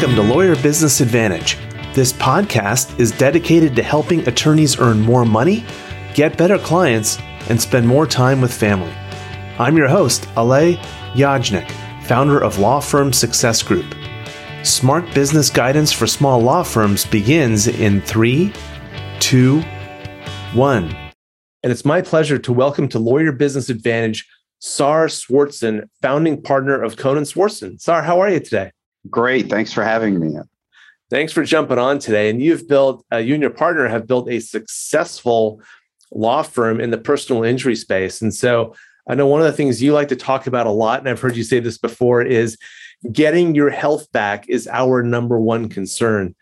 Welcome to Lawyer Business Advantage. This podcast is dedicated to helping attorneys earn more money, get better clients, and spend more time with family. I'm your host, Alay Yajnik, founder of Law Firm Success Group. Smart business guidance for small law firms begins in three, two, one. And it's my pleasure to welcome to Lawyer Business Advantage Sar Swartzen, founding partner of Cohn and Swartzen. Sar, how are you today? Great. Thanks for having me. Thanks for jumping on today. And you've built, uh, you and your partner have built a successful law firm in the personal injury space. And so I know one of the things you like to talk about a lot, and I've heard you say this before, is getting your health back is our number one concern.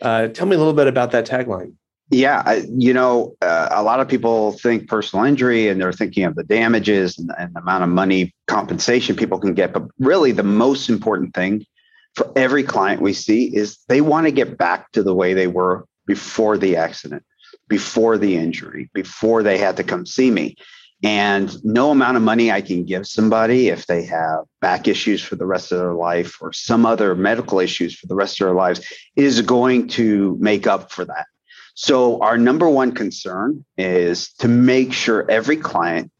Uh, tell me a little bit about that tagline. Yeah, I, you know, uh, a lot of people think personal injury and they're thinking of the damages and, and the amount of money compensation people can get. But really, the most important thing for every client we see is they want to get back to the way they were before the accident, before the injury, before they had to come see me. And no amount of money I can give somebody if they have back issues for the rest of their life or some other medical issues for the rest of their lives is going to make up for that. So, our number one concern is to make sure every client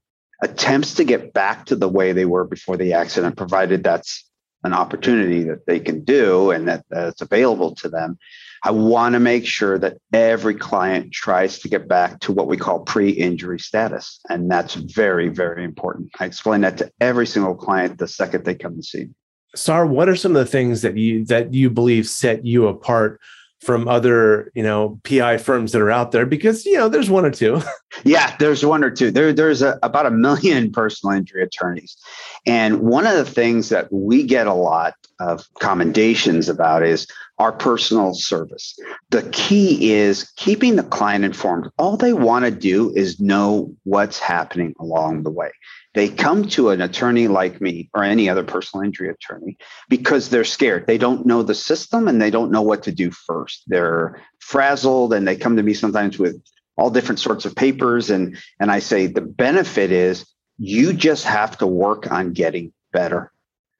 attempts to get back to the way they were before the accident, provided that's an opportunity that they can do and that that's available to them. I want to make sure that every client tries to get back to what we call pre injury status. And that's very, very important. I explain that to every single client the second they come to see me. Sar, what are some of the things that you that you believe set you apart from other you know pi firms that are out there because you know there's one or two. Yeah there's one or two. There, there's a, about a million personal injury attorneys. And one of the things that we get a lot of commendations about is our personal service. The key is keeping the client informed. All they want to do is know what's happening along the way they come to an attorney like me or any other personal injury attorney because they're scared. They don't know the system and they don't know what to do first. They're frazzled and they come to me sometimes with all different sorts of papers. And, and I say, the benefit is you just have to work on getting better.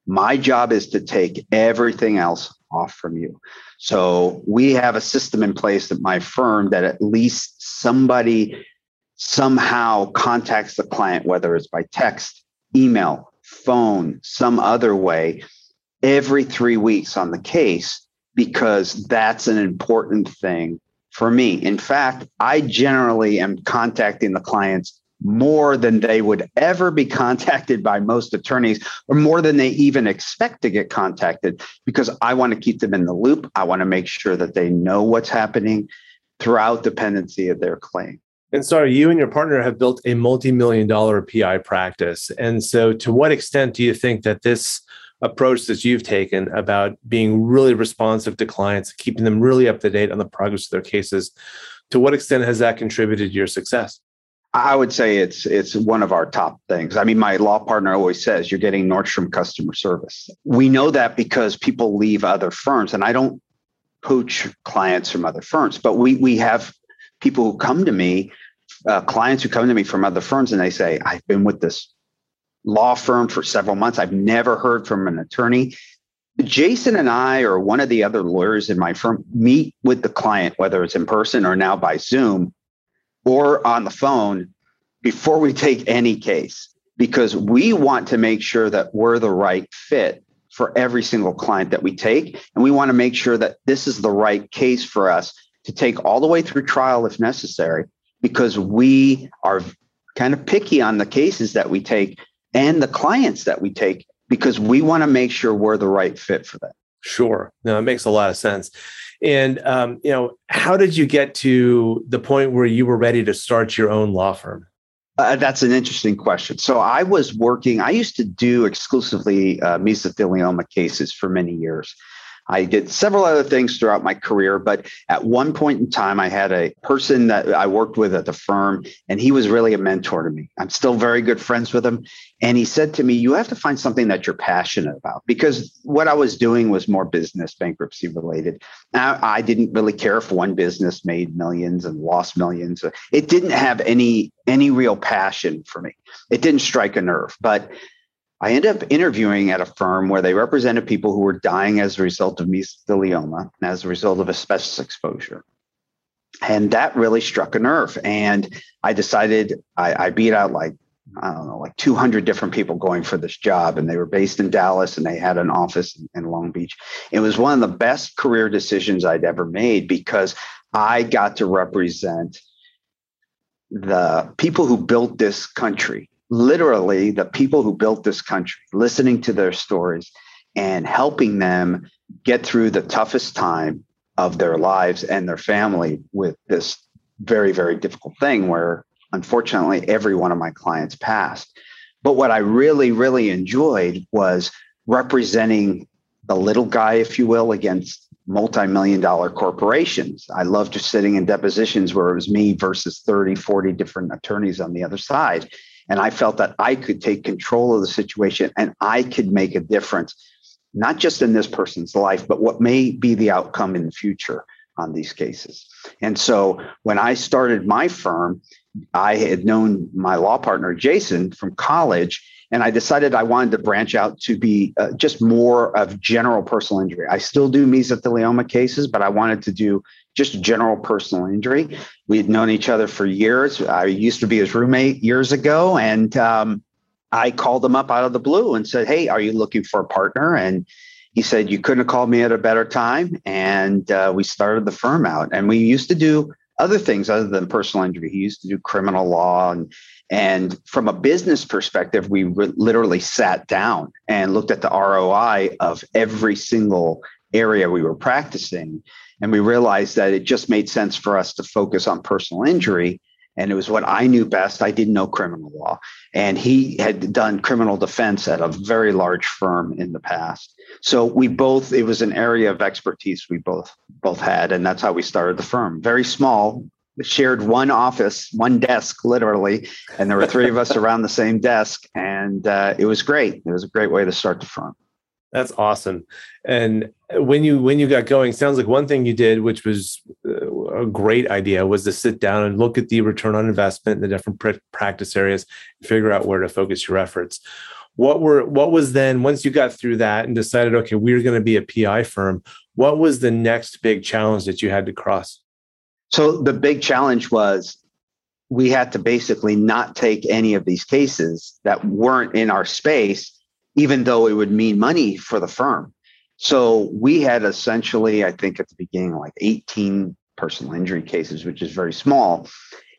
My job is to take everything else off from you. So we have a system in place at my firm that at least somebody somehow contacts the client, whether it's by text, email, phone, some other way, every three weeks on the case, because that's an important thing for me. In fact, I generally am contacting the clients more than they would ever be contacted by most attorneys, or more than they even expect to get contacted, because I want to keep them in the loop. I want to make sure that they know what's happening throughout the pendency of their claim. And sorry, you and your partner have built a multi-million dollar PI practice. And so to what extent do you think that this approach that you've taken about being really responsive to clients, keeping them really up to date on the progress of their cases, to what extent has that contributed to your success? I would say it's it's one of our top things. I mean, my law partner always says you're getting Nordstrom customer service. We know that because people leave other firms, and I don't poach clients from other firms, but we we have people who come to me, uh, clients who come to me from other firms, and they say, I've been with this law firm for several months. I've never heard from an attorney. Jason and I, or one of the other lawyers in my firm, meet with the client, whether it's in person or now by Zoom or on the phone, before we take any case, because we want to make sure that we're the right fit for every single client that we take. And we want to make sure that this is the right case for us to take all the way through trial if necessary, because we are kind of picky on the cases that we take and the clients that we take, because we want to make sure we're the right fit for them. Sure. No, it makes a lot of sense. And um, you know, how did you get to the point where you were ready to start your own law firm? Uh, that's an interesting question. So I was working. I used to do exclusively uh, mesothelioma cases for many years. I did several other things throughout my career, but at one point in time, I had a person that I worked with at the firm, and he was really a mentor to me. I'm still very good friends with him. And he said to me, You have to find something that you're passionate about because what I was doing was more business bankruptcy related. Now, I didn't really care if one business made millions and lost millions. It didn't have any any real passion for me. It didn't strike a nerve. But I ended up interviewing at a firm where they represented people who were dying as a result of mesothelioma and as a result of asbestos exposure. And that really struck a nerve. And I decided I, I beat out like, I don't know, like 200 different people going for this job. And they were based in Dallas and they had an office in, in Long Beach. It was one of the best career decisions I'd ever made because I got to represent the people who built this country literally the people who built this country, listening to their stories and helping them get through the toughest time of their lives and their family with this very, very difficult thing where unfortunately every one of my clients passed. But what I really, really enjoyed was representing the little guy, if you will, against multi-million dollar corporations. I loved just sitting in depositions where it was me versus 30, 40 different attorneys on the other side and I felt that I could take control of the situation and I could make a difference, not just in this person's life, but what may be the outcome in the future on these cases. And so when I started my firm, I had known my law partner, Jason, from college. And I decided I wanted to branch out to be uh, just more of general personal injury. I still do mesothelioma cases, but I wanted to do just general personal injury. We had known each other for years. I used to be his roommate years ago, and um, I called him up out of the blue and said, "Hey, are you looking for a partner?" And he said, "You couldn't have called me at a better time." And uh, we started the firm out, and we used to do other things other than personal injury. He used to do criminal law and and from a business perspective, we re- literally sat down and looked at the ROI of every single area we were practicing and we realized that it just made sense for us to focus on personal injury. And it was what I knew best. I didn't know criminal law. And he had done criminal defense at a very large firm in the past. So we both, it was an area of expertise we both both had. And that's how we started the firm. Very small, shared one office, one desk, literally, and there were three of us around the same desk, and uh, it was great. It was a great way to start the firm. That's awesome. And when you when you got going, sounds like one thing you did, which was uh, a great idea, was to sit down and look at the return on investment in the different practice areas, and figure out where to focus your efforts. What were what was then once you got through that and decided, okay, we're going to be a PI firm. What was the next big challenge that you had to cross? So the big challenge was we had to basically not take any of these cases that weren't in our space even though it would mean money for the firm. So we had essentially, I think at the beginning, like 18 personal injury cases, which is very small.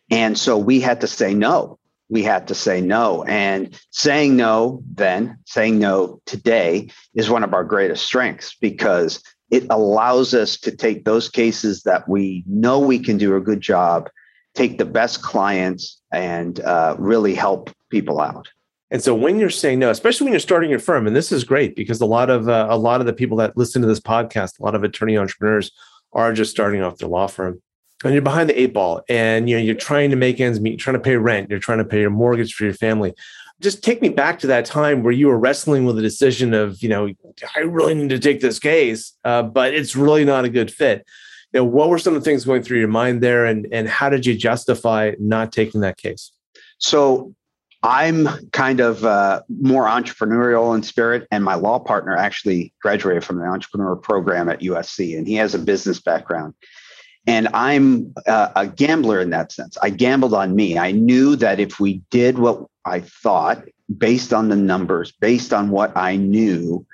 And so we had to say no. We had to say no. And saying no then, saying no today is one of our greatest strengths because it allows us to take those cases that we know we can do a good job, take the best clients, and uh, really help people out. And so when you're saying no, especially when you're starting your firm, and this is great because a lot of uh, a lot of the people that listen to this podcast, a lot of attorney entrepreneurs are just starting off their law firm. And you're behind the eight ball and you know you're trying to make ends meet, you're trying to pay rent, you're trying to pay your mortgage for your family. Just take me back to that time where you were wrestling with the decision of, you know, I really need to take this case, uh, but it's really not a good fit. You know, what were some of the things going through your mind there and and how did you justify not taking that case? So I'm kind of uh, more entrepreneurial in spirit, and my law partner actually graduated from the entrepreneur program at USC, and he has a business background. And I'm uh, a gambler in that sense. I gambled on me. I knew that if we did what I thought, based on the numbers, based on what I knew,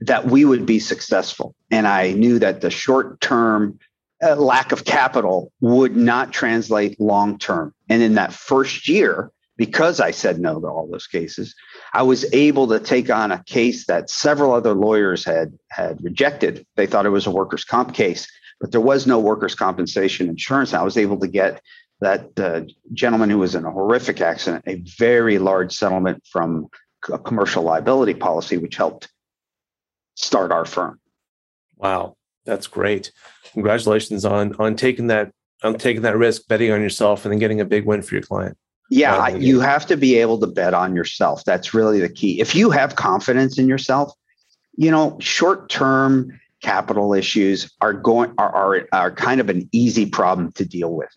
that we would be successful. And I knew that the short term uh, lack of capital would not translate long term. And in that first year, because I said no to all those cases, I was able to take on a case that several other lawyers had had rejected. They thought it was a workers' comp case, but there was no workers' compensation insurance. I was able to get that uh, gentleman who was in a horrific accident a very large settlement from a commercial liability policy, which helped start our firm. Wow, that's great! Congratulations on on taking that on taking that risk, betting on yourself, and then getting a big win for your client. Yeah, you have to be able to bet on yourself. That's really the key. If you have confidence in yourself, you know, short-term capital issues are going are, are are kind of an easy problem to deal with.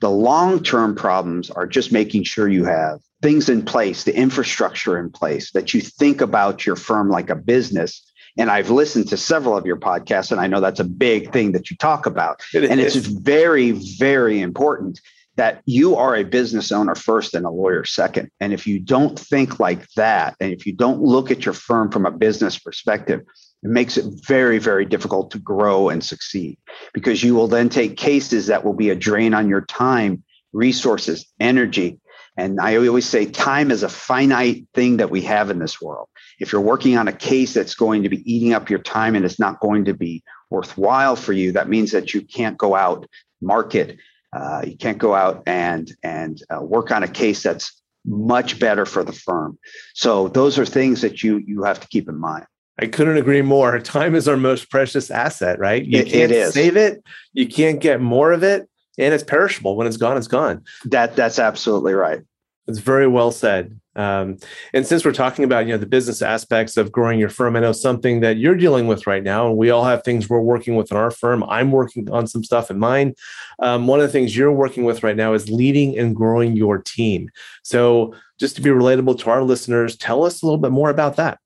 The long term problems are just making sure you have things in place, the infrastructure in place, that you think about your firm like a business. And I've listened to several of your podcasts, and I know that's a big thing that you talk about. It and is. it's very, very important that you are a business owner first and a lawyer second. And if you don't think like that, and if you don't look at your firm from a business perspective, it makes it very, very difficult to grow and succeed because you will then take cases that will be a drain on your time, resources, energy. And I always say time is a finite thing that we have in this world. If you're working on a case that's going to be eating up your time and it's not going to be worthwhile for you, that means that you can't go out, market, uh, you can't go out and and uh, work on a case that's much better for the firm. So those are things that you you have to keep in mind. I couldn't agree more. Time is our most precious asset, right? You it, can't it save it, you can't get more of it, and it's perishable. When it's gone, it's gone. That that's absolutely right. It's very well said. Um, and since we're talking about you know the business aspects of growing your firm, I know something that you're dealing with right now, and we all have things we're working with in our firm. I'm working on some stuff in mine. Um, one of the things you're working with right now is leading and growing your team. So, just to be relatable to our listeners, tell us a little bit more about that.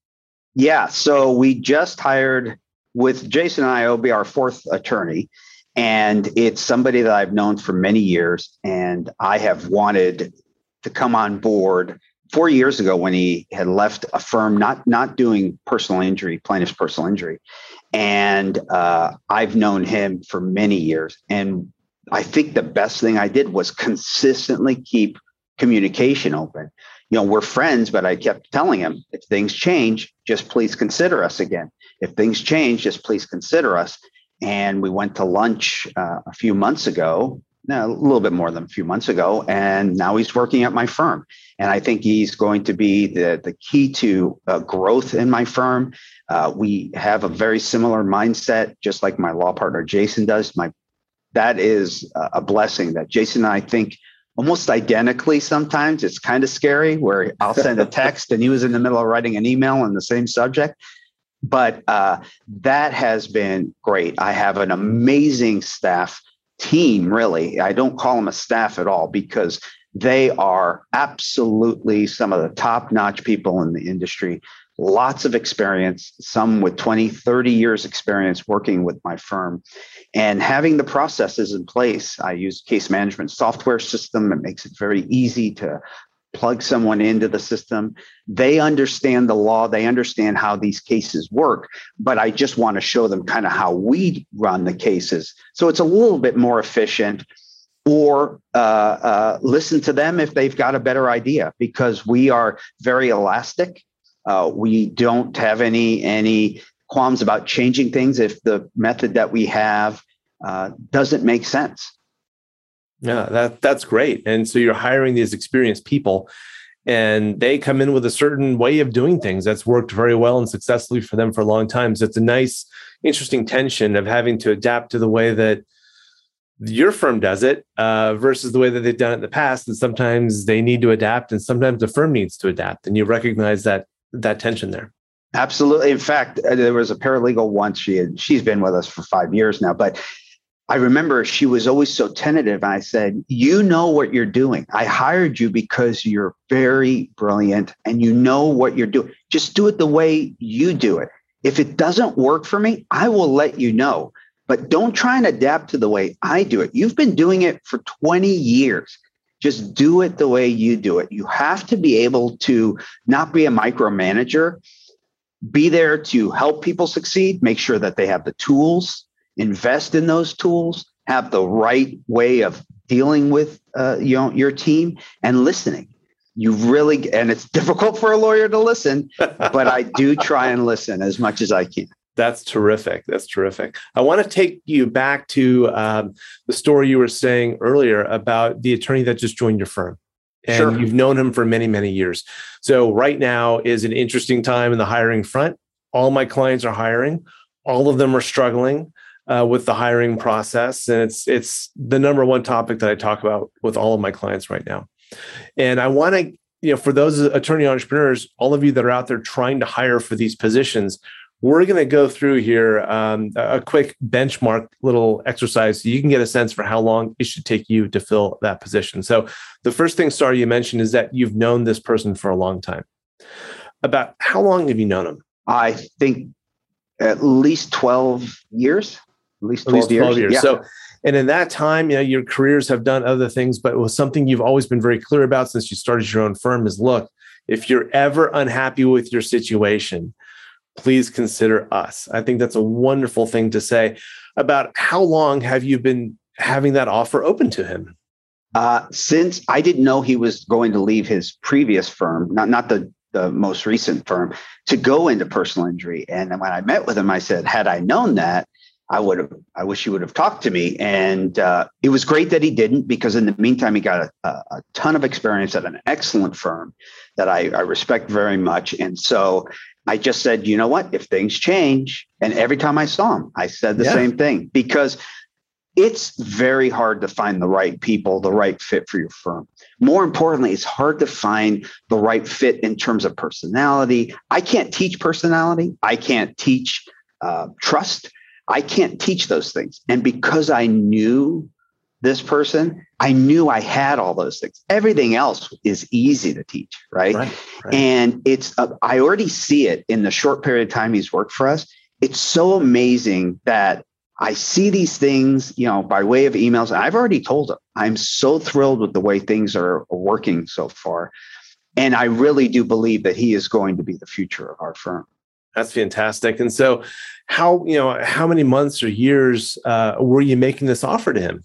Yeah. So we just hired with Jason and I, will be our fourth attorney. And it's somebody that I've known for many years. And I have wanted to come on board four years ago when he had left a firm, not, not doing personal injury, plaintiff's personal injury. And uh, I've known him for many years. And I think the best thing I did was consistently keep communication open you know, we're friends, but I kept telling him, if things change, just please consider us again. If things change, just please consider us. And we went to lunch uh, a few months ago, a little bit more than a few months ago, and now he's working at my firm. And I think he's going to be the, the key to uh, growth in my firm. Uh, we have a very similar mindset, just like my law partner Jason does. My that is a blessing that Jason and I think almost identically sometimes. It's kind of scary where I'll send a text and he was in the middle of writing an email on the same subject. But uh, that has been great. I have an amazing staff team, really. I don't call them a staff at all because they are absolutely some of the top notch people in the industry lots of experience, some with 20, 30 years experience working with my firm and having the processes in place. I use case management software system. It makes it very easy to plug someone into the system. They understand the law. They understand how these cases work, but I just want to show them kind of how we run the cases. So it's a little bit more efficient or uh, uh, listen to them if they've got a better idea because we are very elastic uh, we don't have any any qualms about changing things if the method that we have uh, doesn't make sense. Yeah, that that's great. And so you're hiring these experienced people, and they come in with a certain way of doing things that's worked very well and successfully for them for a long time. So it's a nice, interesting tension of having to adapt to the way that your firm does it uh, versus the way that they've done it in the past. And sometimes they need to adapt, and sometimes the firm needs to adapt. And you recognize that that tension there. Absolutely. In fact, uh, there was a paralegal once. She had, she's been with us for five years now, but I remember she was always so tentative. I said, "You know what you're doing. I hired you because you're very brilliant and you know what you're doing. Just do it the way you do it. If it doesn't work for me, I will let you know. But don't try and adapt to the way I do it. You've been doing it for 20 years. Just do it the way you do it. You have to be able to not be a micromanager, be there to help people succeed, make sure that they have the tools, invest in those tools, have the right way of dealing with uh, you know, your team and listening. You really, and it's difficult for a lawyer to listen, but I do try and listen as much as I can. That's terrific. That's terrific. I want to take you back to um, the story you were saying earlier about the attorney that just joined your firm. And sure. you've known him for many, many years. So, right now is an interesting time in the hiring front. All my clients are hiring, all of them are struggling. Uh, with the hiring process, and it's it's the number one topic that I talk about with all of my clients right now. And I want to, you know, for those attorney entrepreneurs, all of you that are out there trying to hire for these positions, we're going to go through here um, a quick benchmark little exercise so you can get a sense for how long it should take you to fill that position. So, the first thing, Sar, you mentioned is that you've known this person for a long time. About how long have you known him? I think at least 12 years. At least 12, at least 12 years. years. Yeah. So, and in that time, you know, your careers have done other things, but it was something you've always been very clear about since you started your own firm is look, if you're ever unhappy with your situation, please consider us. I think that's a wonderful thing to say. About how long have you been having that offer open to him? Uh, since I didn't know he was going to leave his previous firm, not not the the most recent firm, to go into personal injury. And when I met with him, I said, had I known that, I would have. I wish he would have talked to me. And uh, it was great that he didn't, because in the meantime, he got a, a ton of experience at an excellent firm that I, I respect very much. And so I just said, you know what? If things change, and every time I saw him, I said the yeah. same thing because it's very hard to find the right people, the right fit for your firm. More importantly, it's hard to find the right fit in terms of personality. I can't teach personality. I can't teach uh, trust. I can't teach those things. And because I knew this person, I knew I had all those things. Everything else is easy to teach, right? right, right. And it's, uh, I already see it in the short period of time he's worked for us. It's so amazing that I see these things, you know, by way of emails. And I've already told him I'm so thrilled with the way things are working so far. And I really do believe that he is going to be the future of our firm. That's fantastic. And so, how you know how many months or years uh, were you making this offer to him?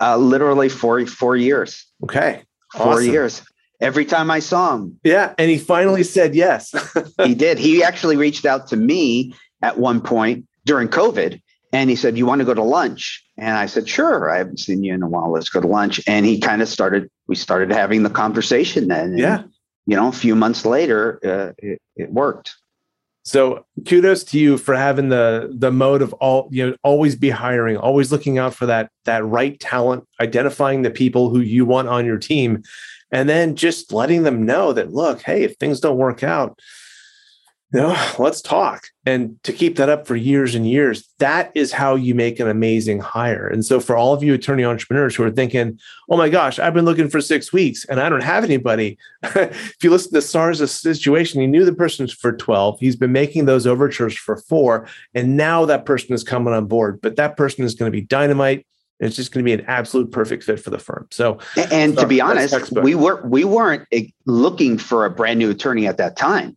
Uh, literally four four years. Okay, four awesome. years. Every time I saw him, yeah, and he finally said yes. he did. He actually reached out to me at one point during COVID, and he said, "You want to go to lunch?" And I said, "Sure. I haven't seen you in a while. Let's go to lunch." And he kind of started. We started having the conversation then. And, yeah. You know, a few months later, uh, it, it worked. So kudos to you for having the the mode of all you know always be hiring, always looking out for that that right talent, identifying the people who you want on your team, and then just letting them know that look, hey, if things don't work out, know, let's talk. And to keep that up for years and years, that is how you make an amazing hire. And so, for all of you attorney entrepreneurs who are thinking, oh my gosh, I've been looking for six weeks and I don't have anybody. if you listen to Sar's situation, he knew the person's for 12. He's been making those overtures for four. And now that person is coming on board, but that person is going to be dynamite. It's just going to be an absolute perfect fit for the firm. So, and, to be honest, we were we weren't eh, looking for a brand new attorney at that time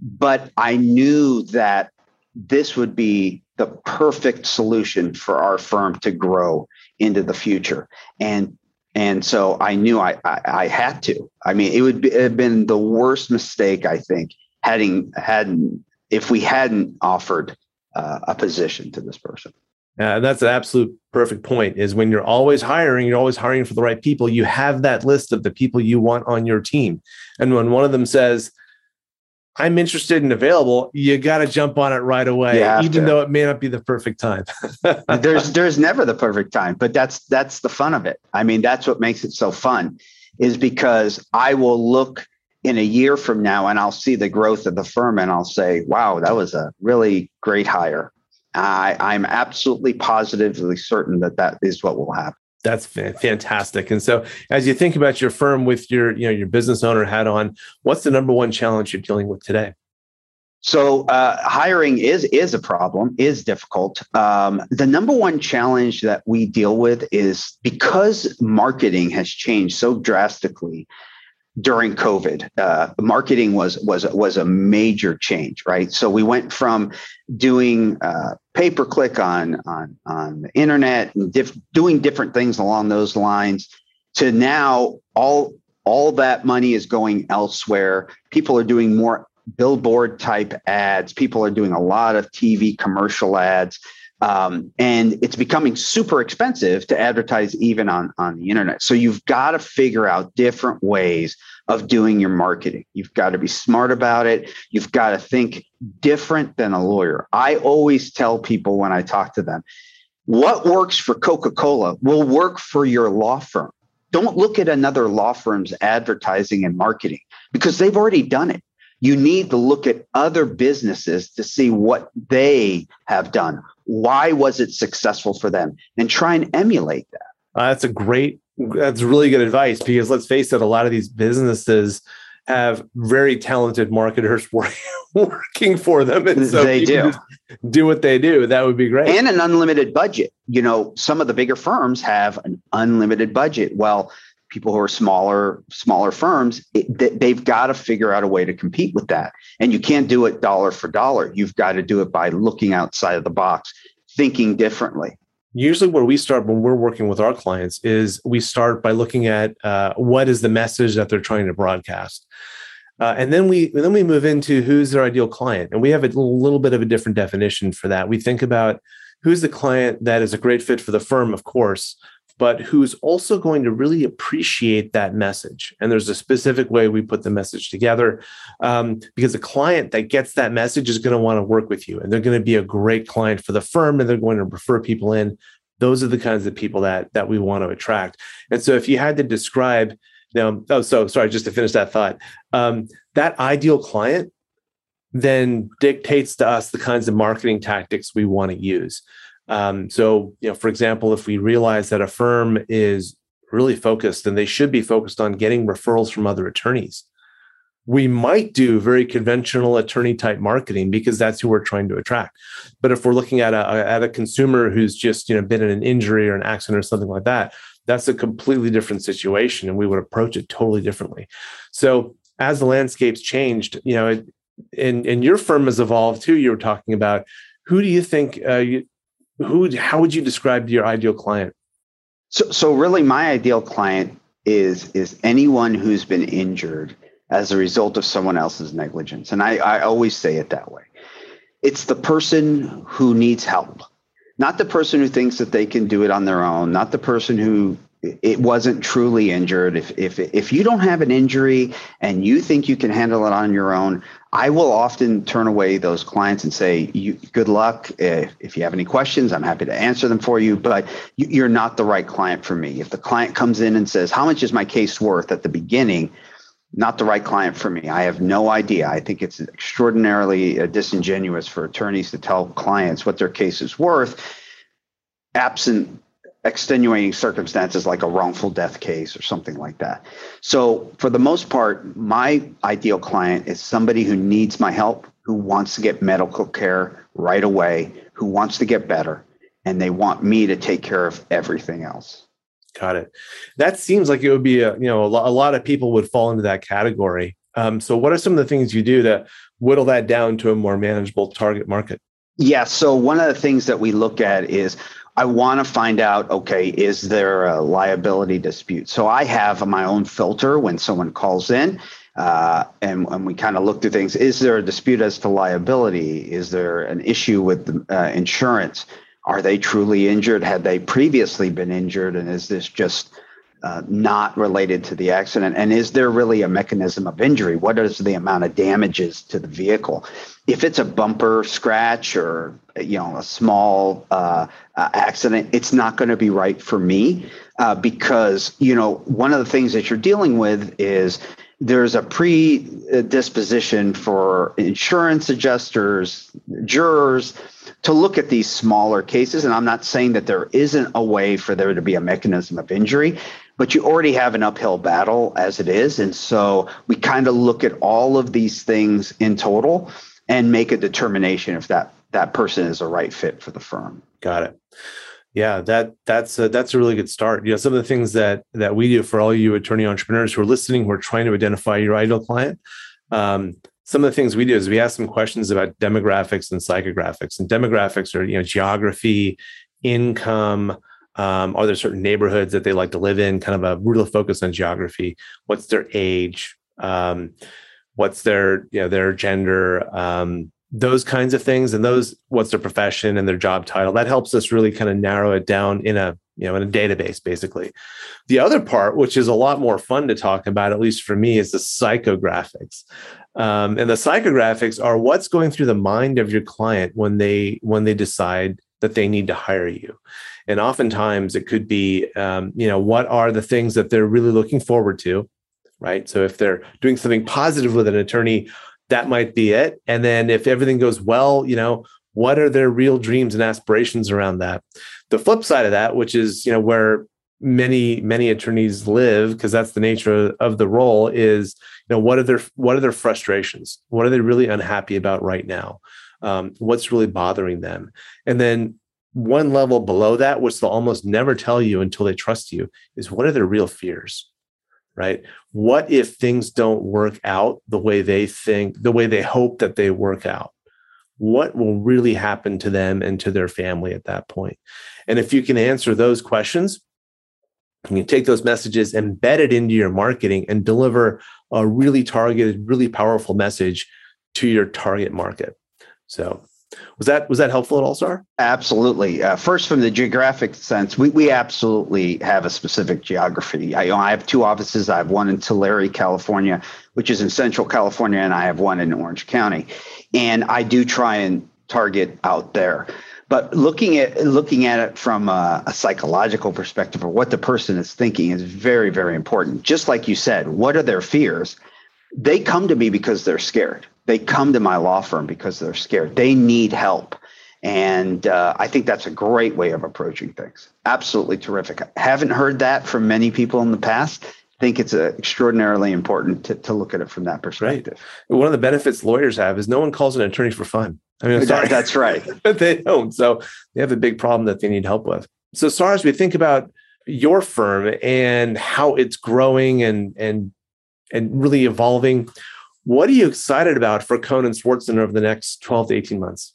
but I knew that this would be the perfect solution for our firm to grow into the future. And and so I knew I, I, I had to. I mean, it would be, have been the worst mistake I think hadn't hadn't if we hadn't offered uh, a position to this person. Uh, that's an absolute perfect point. Is when you're always hiring, you're always hiring for the right people. You have that list of the people you want on your team, and when one of them says, I'm interested and available, you got to jump on it right away, even to. though it may not be the perfect time. there's there's never the perfect time, but that's that's the fun of it. I mean, that's what makes it so fun, is because I will look in a year from now and I'll see the growth of the firm and I'll say, wow, that was a really great hire. I, I'm absolutely positively certain that that is what will happen. That's fantastic. And so, as you think about your firm with your, you know, your business owner hat on, what's the number one challenge you're dealing with today? So uh, hiring is is a problem, is difficult. Um, the number one challenge that we deal with is because marketing has changed so drastically during COVID. Uh, marketing was was was a major change, right? So we went from doing uh, pay per click on on on the internet and diff- doing different things along those lines to now all all that money is going elsewhere. People are doing more billboard type ads. People are doing a lot of TV commercial ads. Um, and it's becoming super expensive to advertise even on, on the internet. So you've got to figure out different ways of doing your marketing. You've got to be smart about it. You've got to think different than a lawyer. I always tell people when I talk to them, what works for Coca Cola will work for your law firm. Don't look at another law firm's advertising and marketing because they've already done it. You need to look at other businesses to see what they have done. Why was it successful for them? And try and emulate that. Uh, that's a great, that's really good advice because let's face it, a lot of these businesses have very talented marketers working for them. And so they do. Do what they do. That would be great. And an unlimited budget. You know, some of the bigger firms have an unlimited budget. Well, people who are smaller smaller firms it, they've got to figure out a way to compete with that. And you can't do it dollar for dollar. You've got to do it by looking outside of the box thinking differently. Usually where we start when we're working with our clients is we start by looking at uh, what is the message that they're trying to broadcast. Uh, and then we then we move into who's their ideal client. And we have a little bit of a different definition for that. We think about who's the client that is a great fit for the firm of course but who's also going to really appreciate that message. And there's a specific way we put the message together um, because a client that gets that message is going to want to work with you and they're going to be a great client for the firm and they're going to refer people in. Those are the kinds of people that that we want to attract. And so if you had to describe, oh, so sorry, just to finish that thought, um, that ideal client then dictates to us the kinds of marketing tactics we want to use. Um, so, you know, for example, if we realize that a firm is really focused and they should be focused on getting referrals from other attorneys, we might do very conventional attorney type marketing because that's who we're trying to attract. But if we're looking at a, at a consumer who's just you know been in an injury or an accident or something like that, that's a completely different situation, and we would approach it totally differently. So as the landscape's changed, you know, and and your firm has evolved too. You were talking about who do you think uh, you, who how would you describe your ideal client? So so really my ideal client is is anyone who's been injured as a result of someone else's negligence. And i i always say it that way. It's the person who needs help not the person who thinks that they can do it on their own not the person who it wasn't truly injured. If if if you don't have an injury and you think you can handle it on your own i will often turn away those clients and say good luck. If, if you have any questions i'm happy to answer them for you but you, are not the right client for me. If the client comes in and says how much is my case worth? at the beginning not the right client for me. I have no idea. I think it's extraordinarily uh, disingenuous for attorneys to tell clients what their case is worth absent extenuating circumstances like a wrongful death case or something like that. So, for the most part, my ideal client is somebody who needs my help, who wants to get medical care right away, who wants to get better, and they want me to take care of everything else. Got it. That seems like it would be a you know a, a lot of people would fall into that category. Um, so, what are some of the things you do to whittle that down to a more manageable target market? Yeah. So, one of the things that we look at is I want to find out okay, is there a liability dispute? So I have my own filter when someone calls in. Uh, and, and we kind of look through things. Is there a dispute as to liability? Is there an issue with uh, insurance? Are they truly injured? Had they previously been injured? And is this just uh, not related to the accident? And is there really a mechanism of injury? What is the amount of damages to the vehicle? If it's a bumper scratch or you know a small uh, accident, it's not going to be right for me uh, because you know one of the things that you're dealing with is there's a predisposition for insurance adjusters, jurors to look at these smaller cases. And I'm not saying that there isn't a way for there to be a mechanism of injury, but you already have an uphill battle as it is. And so we kind of look at all of these things in total and make a determination if that that person is a right fit for the firm. Got it. Yeah, that that's a, that's a really good start. You know, some of the things that that we do for all you attorney entrepreneurs who are listening, who are trying to identify your ideal client. Um, some of the things we do is we ask some questions about demographics and psychographics. And demographics are you know geography, income, um, are there certain neighborhoods that they like to live in? Kind of a real focus on geography. What's their age? Um, what's their you know their gender? Um, those kinds of things, and those what's their profession and their job title. That helps us really kind of narrow it down in a you know in a database basically. The other part, which is a lot more fun to talk about, at least for me, is the psychographics. Um, and the psychographics are what's going through the mind of your client when they when they decide that they need to hire you and oftentimes it could be um, you know what are the things that they're really looking forward to right? So if they're doing something positive with an attorney that might be it. And then if everything goes well, you know, what are their real dreams and aspirations around that? The flip side of that, which is, you know, where many many attorneys live because that's the nature of the role is you know what are their what are their frustrations? What are they really unhappy about right now? Um, what's really bothering them? And then one level below that which they'll almost never tell you until they trust you is what are their real fears right what if things don't work out the way they think the way they hope that they work out what will really happen to them and to their family at that point? and if you can answer those questions you can take those messages, embed it into your marketing, and deliver a really targeted, really powerful message to your target market. So, was that was that helpful at all, Sar? Absolutely. Uh, first, from the geographic sense, we we absolutely have a specific geography. I, you know, I have two offices. I have one in Tulare, California, which is in Central California, and I have one in Orange County. And I do try and target out there. But looking at looking at it from a, a, psychological perspective or what the person is thinking is very very important. Just like you said, what are their fears? They come to me because they're scared. They come to my law firm because they're scared. They need help, and uh, I think that's a great way of approaching things. Absolutely terrific. I haven't heard that from many people in the past I think it's uh, extraordinarily important to, to look at it from that perspective. Right. One of the benefits lawyers have is no one calls an attorney for fun. I mean, that, that's right. they don't. So they have a big problem that they need help with. So, Sar, as we think about your firm and how it's growing and and and really evolving, what are you excited about for Cohn and over the next 12 to 18 months?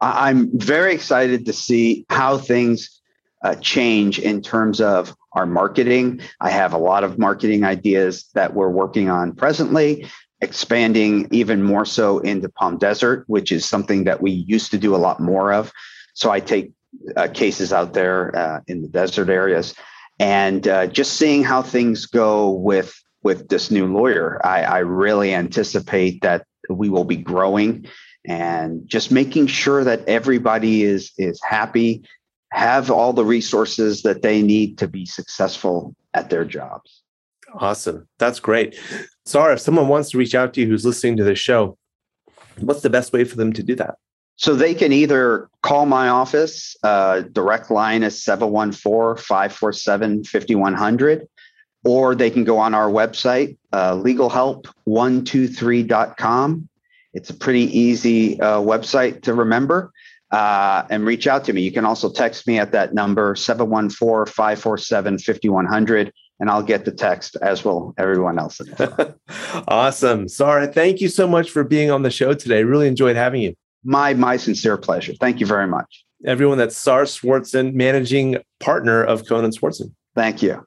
I'm very excited to see how things uh, change in terms of our marketing. I have a lot of marketing ideas that we're working on presently, expanding even more so into Palm Desert, which is something that we used to do a lot more of. So I take uh, cases out there uh, in the desert areas, and uh, just seeing how things go with with this new lawyer, I, I really anticipate that we will be growing and just making sure that everybody is is happy have all the resources that they need to be successful at their jobs. Awesome. That's great. Sara, if someone wants to reach out to you who's listening to this show, what's the best way for them to do that? So they can either call my office, uh, direct line is 714 547 5100, or they can go on our website, uh, legalhelp123.com. It's a pretty easy uh, website to remember uh, and reach out to me. You can also text me at that number, 714 547 5100, and I'll get the text as will everyone else. awesome. Sara, thank you so much for being on the show today. Really enjoyed having you. My, my sincere pleasure. Thank you very much. Everyone, that's Sar Swartzen, managing partner of Cohn and Swartzen. Thank you.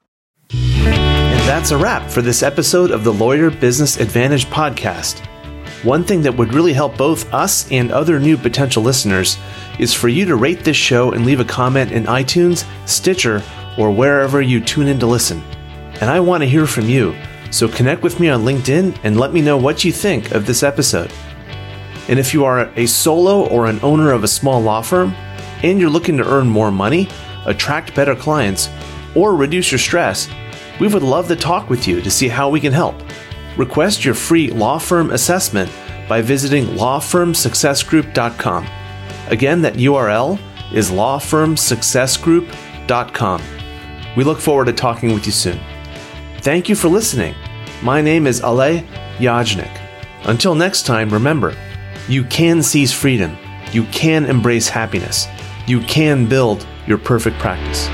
That's a wrap for this episode of the Lawyer Business Advantage podcast. One thing that would really help both us and other new potential listeners is for you to rate this show and leave a comment in iTunes, Stitcher, or wherever you tune in to listen. And I want to hear from you, so connect with me on LinkedIn and let me know what you think of this episode. And if you are a solo or an owner of a small law firm and you're looking to earn more money, attract better clients, or reduce your stress, we would love to talk with you to see how we can help. Request your free law firm assessment by visiting lawfirmsuccessgroup.com. Again, that URL is lawfirmsuccessgroup.com. We look forward to talking with you soon. Thank you for listening. My name is Alay Yajnik. Until next time, remember, you can seize freedom, you can embrace happiness, you can build your perfect practice.